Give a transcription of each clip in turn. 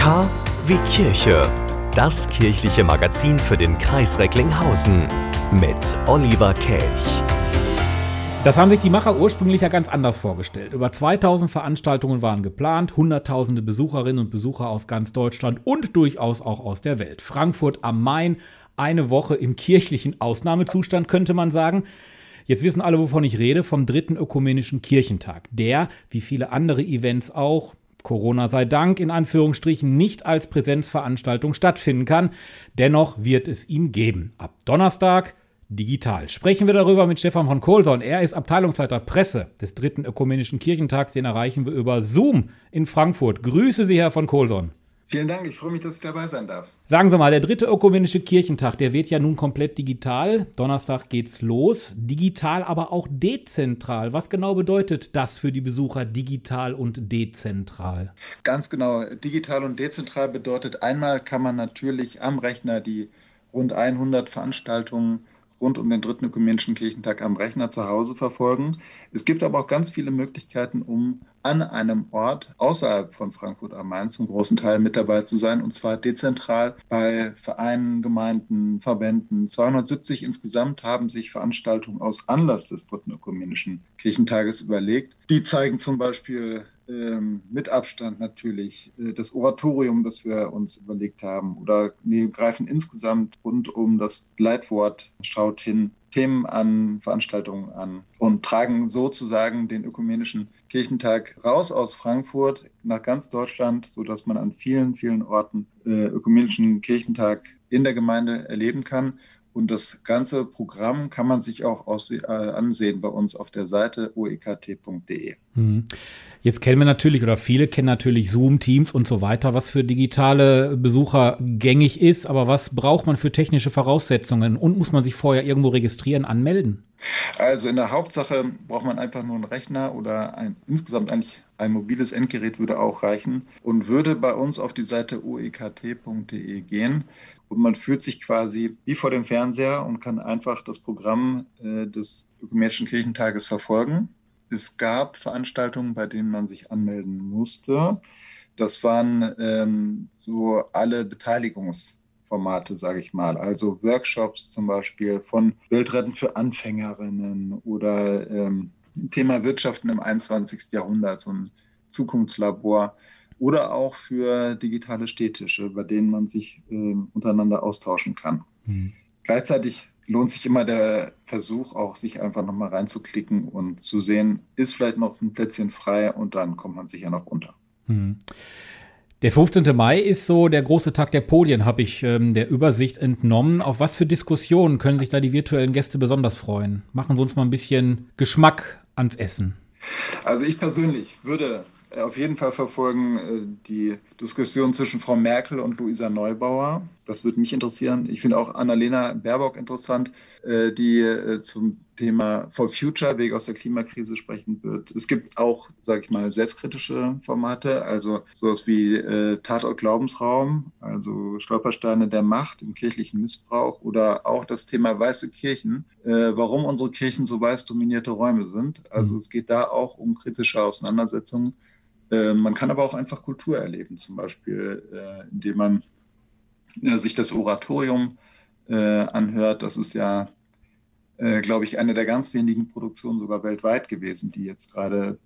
K wie Kirche. Das kirchliche Magazin für den Kreis Recklinghausen mit Oliver Kelch. Das haben sich die Macher ursprünglich ja ganz anders vorgestellt. Über 2000 Veranstaltungen waren geplant, hunderttausende Besucherinnen und Besucher aus ganz Deutschland und durchaus auch aus der Welt. Frankfurt am Main, eine Woche im kirchlichen Ausnahmezustand könnte man sagen. Jetzt wissen alle, wovon ich rede, vom dritten ökumenischen Kirchentag, der, wie viele andere Events auch, Corona sei Dank in Anführungsstrichen nicht als Präsenzveranstaltung stattfinden kann. Dennoch wird es ihn geben. Ab Donnerstag digital. Sprechen wir darüber mit Stefan von Kohlson. Er ist Abteilungsleiter Presse des dritten ökumenischen Kirchentags. Den erreichen wir über Zoom in Frankfurt. Grüße Sie, Herr von Kohlson. Vielen Dank, ich freue mich, dass ich dabei sein darf. Sagen Sie mal, der dritte ökumenische Kirchentag, der wird ja nun komplett digital. Donnerstag geht's los. Digital, aber auch dezentral. Was genau bedeutet das für die Besucher digital und dezentral? Ganz genau. Digital und dezentral bedeutet einmal kann man natürlich am Rechner die rund 100 Veranstaltungen rund um den dritten ökumenischen Kirchentag am Rechner zu Hause verfolgen. Es gibt aber auch ganz viele Möglichkeiten, um an einem Ort außerhalb von Frankfurt am Main zum großen Teil mit dabei zu sein, und zwar dezentral bei Vereinen, Gemeinden, Verbänden. 270 insgesamt haben sich Veranstaltungen aus Anlass des dritten ökumenischen Kirchentages überlegt. Die zeigen zum Beispiel ähm, mit Abstand natürlich äh, das Oratorium, das wir uns überlegt haben, oder wir greifen insgesamt rund um das Leitwort Schaut hin Themen an, Veranstaltungen an und tragen sozusagen den ökumenischen Kirchentag raus aus Frankfurt nach ganz Deutschland, sodass man an vielen, vielen Orten äh, ökumenischen Kirchentag in der Gemeinde erleben kann. Und das ganze Programm kann man sich auch äh, ansehen bei uns auf der Seite oekt.de. Mhm. Jetzt kennen wir natürlich oder viele kennen natürlich Zoom, Teams und so weiter, was für digitale Besucher gängig ist. Aber was braucht man für technische Voraussetzungen und muss man sich vorher irgendwo registrieren, anmelden? Also in der Hauptsache braucht man einfach nur einen Rechner oder ein, insgesamt eigentlich ein mobiles Endgerät würde auch reichen und würde bei uns auf die Seite oekt.de gehen und man fühlt sich quasi wie vor dem Fernseher und kann einfach das Programm äh, des Ökumenischen Kirchentages verfolgen. Es gab Veranstaltungen, bei denen man sich anmelden musste. Das waren ähm, so alle Beteiligungsformate, sage ich mal. Also Workshops zum Beispiel von Weltretten für Anfängerinnen oder ähm, Thema Wirtschaften im 21. Jahrhundert, so ein Zukunftslabor. Oder auch für digitale Städtische, bei denen man sich äh, untereinander austauschen kann. Mhm. Gleichzeitig lohnt sich immer der Versuch, auch sich einfach nochmal reinzuklicken und zu sehen, ist vielleicht noch ein Plätzchen frei und dann kommt man sicher noch unter. Mhm. Der 15. Mai ist so der große Tag der Podien, habe ich ähm, der Übersicht entnommen. Auf was für Diskussionen können sich da die virtuellen Gäste besonders freuen? Machen Sie uns mal ein bisschen Geschmack ans Essen. Also ich persönlich würde äh, auf jeden Fall verfolgen äh, die Diskussion zwischen Frau Merkel und Luisa Neubauer. Das würde mich interessieren. Ich finde auch Annalena Baerbock interessant, äh, die zum Thema For Future, Weg aus der Klimakrise sprechen wird. Es gibt auch, sage ich mal, selbstkritische Formate, also sowas wie Tatort Glaubensraum, also Stolpersteine der Macht im kirchlichen Missbrauch oder auch das Thema weiße Kirchen, warum unsere Kirchen so weiß dominierte Räume sind. Also mhm. es geht da auch um kritische Auseinandersetzungen äh, man kann aber auch einfach Kultur erleben, zum Beispiel, äh, indem man äh, sich das Oratorium anhört. Das ist ja, glaube ich, eine der ganz wenigen Produktionen sogar weltweit gewesen, die jetzt gerade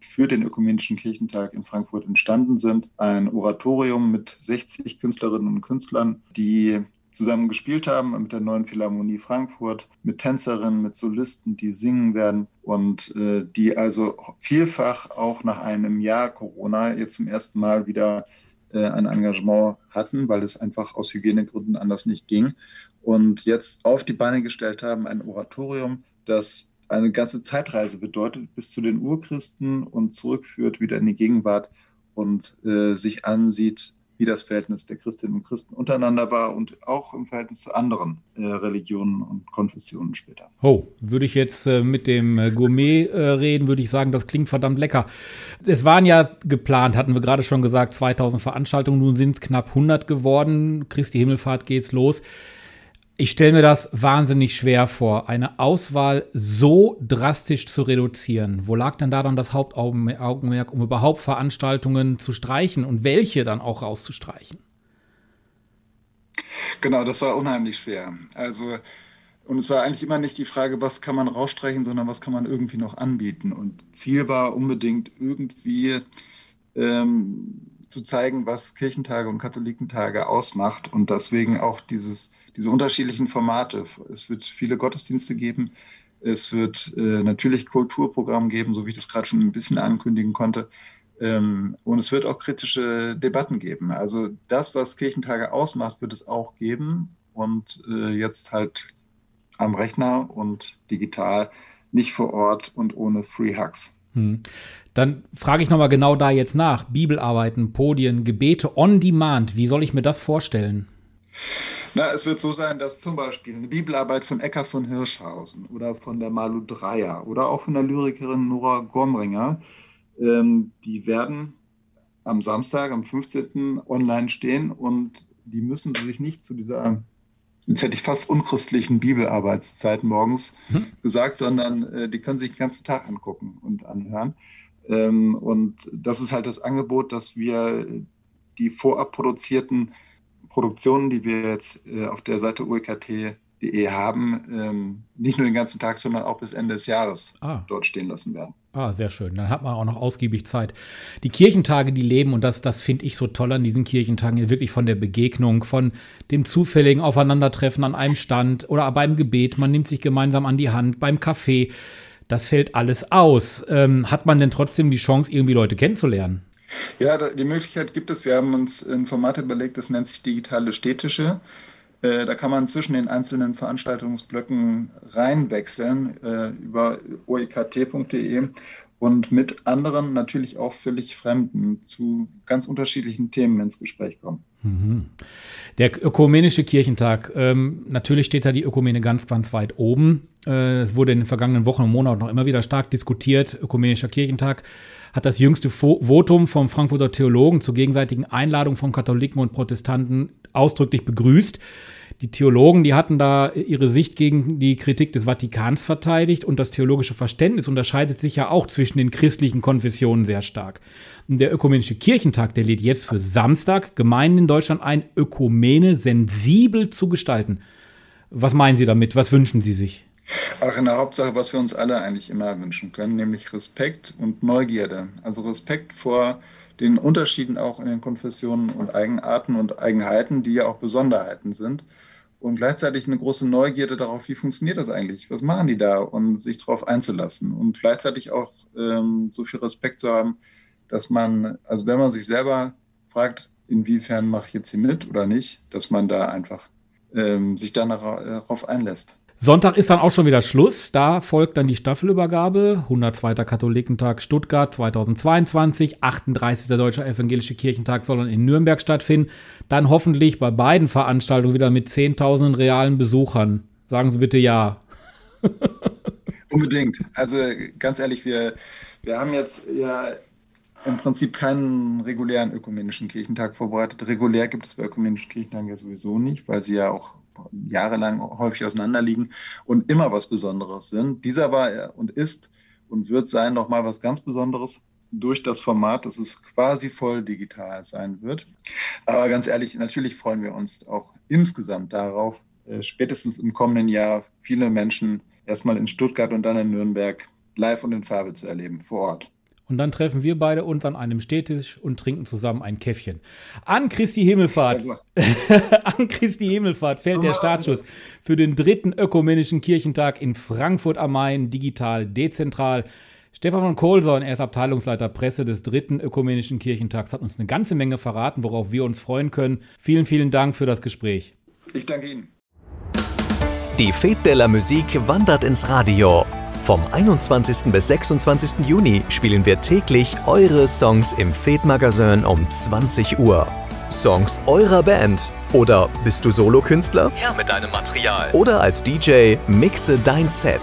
für den Ökumenischen Kirchentag in Frankfurt entstanden sind. Ein Oratorium mit 60 Künstlerinnen und Künstlern, die zusammen gespielt haben mit der neuen Philharmonie Frankfurt, mit Tänzerinnen, mit Solisten, die singen werden und äh, die also vielfach auch nach einem Jahr Corona jetzt zum ersten Mal wieder äh, ein Engagement hatten, weil es einfach aus Hygienegründen anders nicht ging und jetzt auf die Beine gestellt haben, ein Oratorium, das eine ganze Zeitreise bedeutet bis zu den Urchristen und zurückführt wieder in die Gegenwart und äh, sich ansieht, wie das Verhältnis der Christinnen und Christen untereinander war und auch im Verhältnis zu anderen äh, Religionen und Konfessionen später. Oh, würde ich jetzt äh, mit dem äh, Gourmet äh, reden, würde ich sagen, das klingt verdammt lecker. Es waren ja geplant, hatten wir gerade schon gesagt, 2000 Veranstaltungen, nun sind es knapp 100 geworden. Christi Himmelfahrt geht's los. Ich stelle mir das wahnsinnig schwer vor, eine Auswahl so drastisch zu reduzieren. Wo lag denn da dann das Hauptaugenmerk, um überhaupt Veranstaltungen zu streichen und welche dann auch rauszustreichen? Genau, das war unheimlich schwer. Also, und es war eigentlich immer nicht die Frage, was kann man rausstreichen, sondern was kann man irgendwie noch anbieten. Und Ziel war unbedingt irgendwie ähm, zu zeigen, was Kirchentage und Katholikentage ausmacht und deswegen auch dieses diese unterschiedlichen Formate. Es wird viele Gottesdienste geben. Es wird äh, natürlich Kulturprogramm geben, so wie ich das gerade schon ein bisschen ankündigen konnte. Ähm, und es wird auch kritische Debatten geben. Also das, was Kirchentage ausmacht, wird es auch geben. Und äh, jetzt halt am Rechner und digital, nicht vor Ort und ohne Free Hugs. Hm. Dann frage ich nochmal genau da jetzt nach. Bibelarbeiten, Podien, Gebete on Demand. Wie soll ich mir das vorstellen? Na, es wird so sein, dass zum Beispiel eine Bibelarbeit von Ecker von Hirschhausen oder von der Malu Dreyer oder auch von der Lyrikerin Nora Gomringer, ähm, die werden am Samstag, am 15. online stehen und die müssen sich nicht zu dieser, jetzt hätte ich fast unchristlichen Bibelarbeitszeit morgens hm. gesagt, sondern äh, die können sich den ganzen Tag angucken und anhören. Ähm, und das ist halt das Angebot, dass wir die vorab produzierten Produktionen, die wir jetzt äh, auf der Seite uekt.de haben, ähm, nicht nur den ganzen Tag, sondern auch bis Ende des Jahres ah. dort stehen lassen werden. Ah, sehr schön. Dann hat man auch noch ausgiebig Zeit. Die Kirchentage, die leben, und das, das finde ich so toll an diesen Kirchentagen, wirklich von der Begegnung, von dem zufälligen Aufeinandertreffen an einem Stand oder beim Gebet. Man nimmt sich gemeinsam an die Hand, beim Kaffee. Das fällt alles aus. Ähm, hat man denn trotzdem die Chance, irgendwie Leute kennenzulernen? Ja, die Möglichkeit gibt es. Wir haben uns ein Format überlegt, das nennt sich digitale Städtische. Äh, da kann man zwischen den einzelnen Veranstaltungsblöcken reinwechseln äh, über oekt.de und mit anderen, natürlich auch völlig Fremden, zu ganz unterschiedlichen Themen ins Gespräch kommen. Mhm. Der ökumenische Kirchentag, ähm, natürlich steht da die Ökumene ganz, ganz weit oben. Äh, es wurde in den vergangenen Wochen und Monaten noch immer wieder stark diskutiert. Ökumenischer Kirchentag hat das jüngste Votum vom Frankfurter Theologen zur gegenseitigen Einladung von Katholiken und Protestanten ausdrücklich begrüßt. Die Theologen, die hatten da ihre Sicht gegen die Kritik des Vatikans verteidigt und das theologische Verständnis unterscheidet sich ja auch zwischen den christlichen Konfessionen sehr stark. Der Ökumenische Kirchentag, der lädt jetzt für Samstag Gemeinden in Deutschland ein, Ökumene sensibel zu gestalten. Was meinen Sie damit? Was wünschen Sie sich? Ach, in der Hauptsache, was wir uns alle eigentlich immer wünschen können, nämlich Respekt und Neugierde. Also Respekt vor den Unterschieden auch in den Konfessionen und Eigenarten und Eigenheiten, die ja auch Besonderheiten sind. Und gleichzeitig eine große Neugierde darauf, wie funktioniert das eigentlich? Was machen die da? Und sich darauf einzulassen. Und gleichzeitig auch ähm, so viel Respekt zu haben, dass man, also wenn man sich selber fragt, inwiefern mache ich jetzt hier mit oder nicht, dass man da einfach ähm, sich darauf einlässt. Sonntag ist dann auch schon wieder Schluss. Da folgt dann die Staffelübergabe. 102. Katholikentag Stuttgart 2022. 38. Deutscher Evangelische Kirchentag soll dann in Nürnberg stattfinden. Dann hoffentlich bei beiden Veranstaltungen wieder mit Zehntausenden realen Besuchern. Sagen Sie bitte ja. Unbedingt. Also ganz ehrlich, wir, wir haben jetzt ja im Prinzip keinen regulären ökumenischen Kirchentag vorbereitet. Regulär gibt es bei ökumenischen Kirchentagen ja sowieso nicht, weil sie ja auch jahrelang häufig auseinanderliegen und immer was Besonderes sind. Dieser war und ist und wird sein nochmal was ganz Besonderes durch das Format, dass es quasi voll digital sein wird. Aber ganz ehrlich, natürlich freuen wir uns auch insgesamt darauf, äh, spätestens im kommenden Jahr viele Menschen erstmal in Stuttgart und dann in Nürnberg live und in Farbe zu erleben, vor Ort. Und dann treffen wir beide uns an einem Städtisch und trinken zusammen ein Käffchen. An Christi Himmelfahrt, an Christi Himmelfahrt fällt der Startschuss für den dritten ökumenischen Kirchentag in Frankfurt am Main, digital, dezentral. Stefan von Kohlson, er ist Abteilungsleiter Presse des dritten ökumenischen Kirchentags, hat uns eine ganze Menge verraten, worauf wir uns freuen können. Vielen, vielen Dank für das Gespräch. Ich danke Ihnen. Die Fete de la Musique wandert ins Radio. Vom 21. bis 26. Juni spielen wir täglich eure Songs im Fed-Magazin um 20 Uhr. Songs eurer Band. Oder bist du Solokünstler? Her mit deinem Material. Oder als DJ mixe dein Set.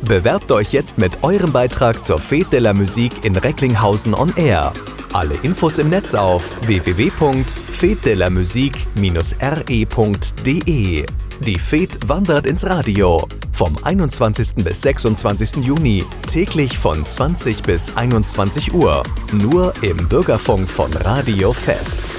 Bewerbt euch jetzt mit eurem Beitrag zur Fete de la Musique in Recklinghausen on Air. Alle Infos im Netz auf www.fetdelamusique-re.de Die FED wandert ins Radio. Vom 21. bis 26. Juni, täglich von 20 bis 21 Uhr. Nur im Bürgerfunk von Radio Fest.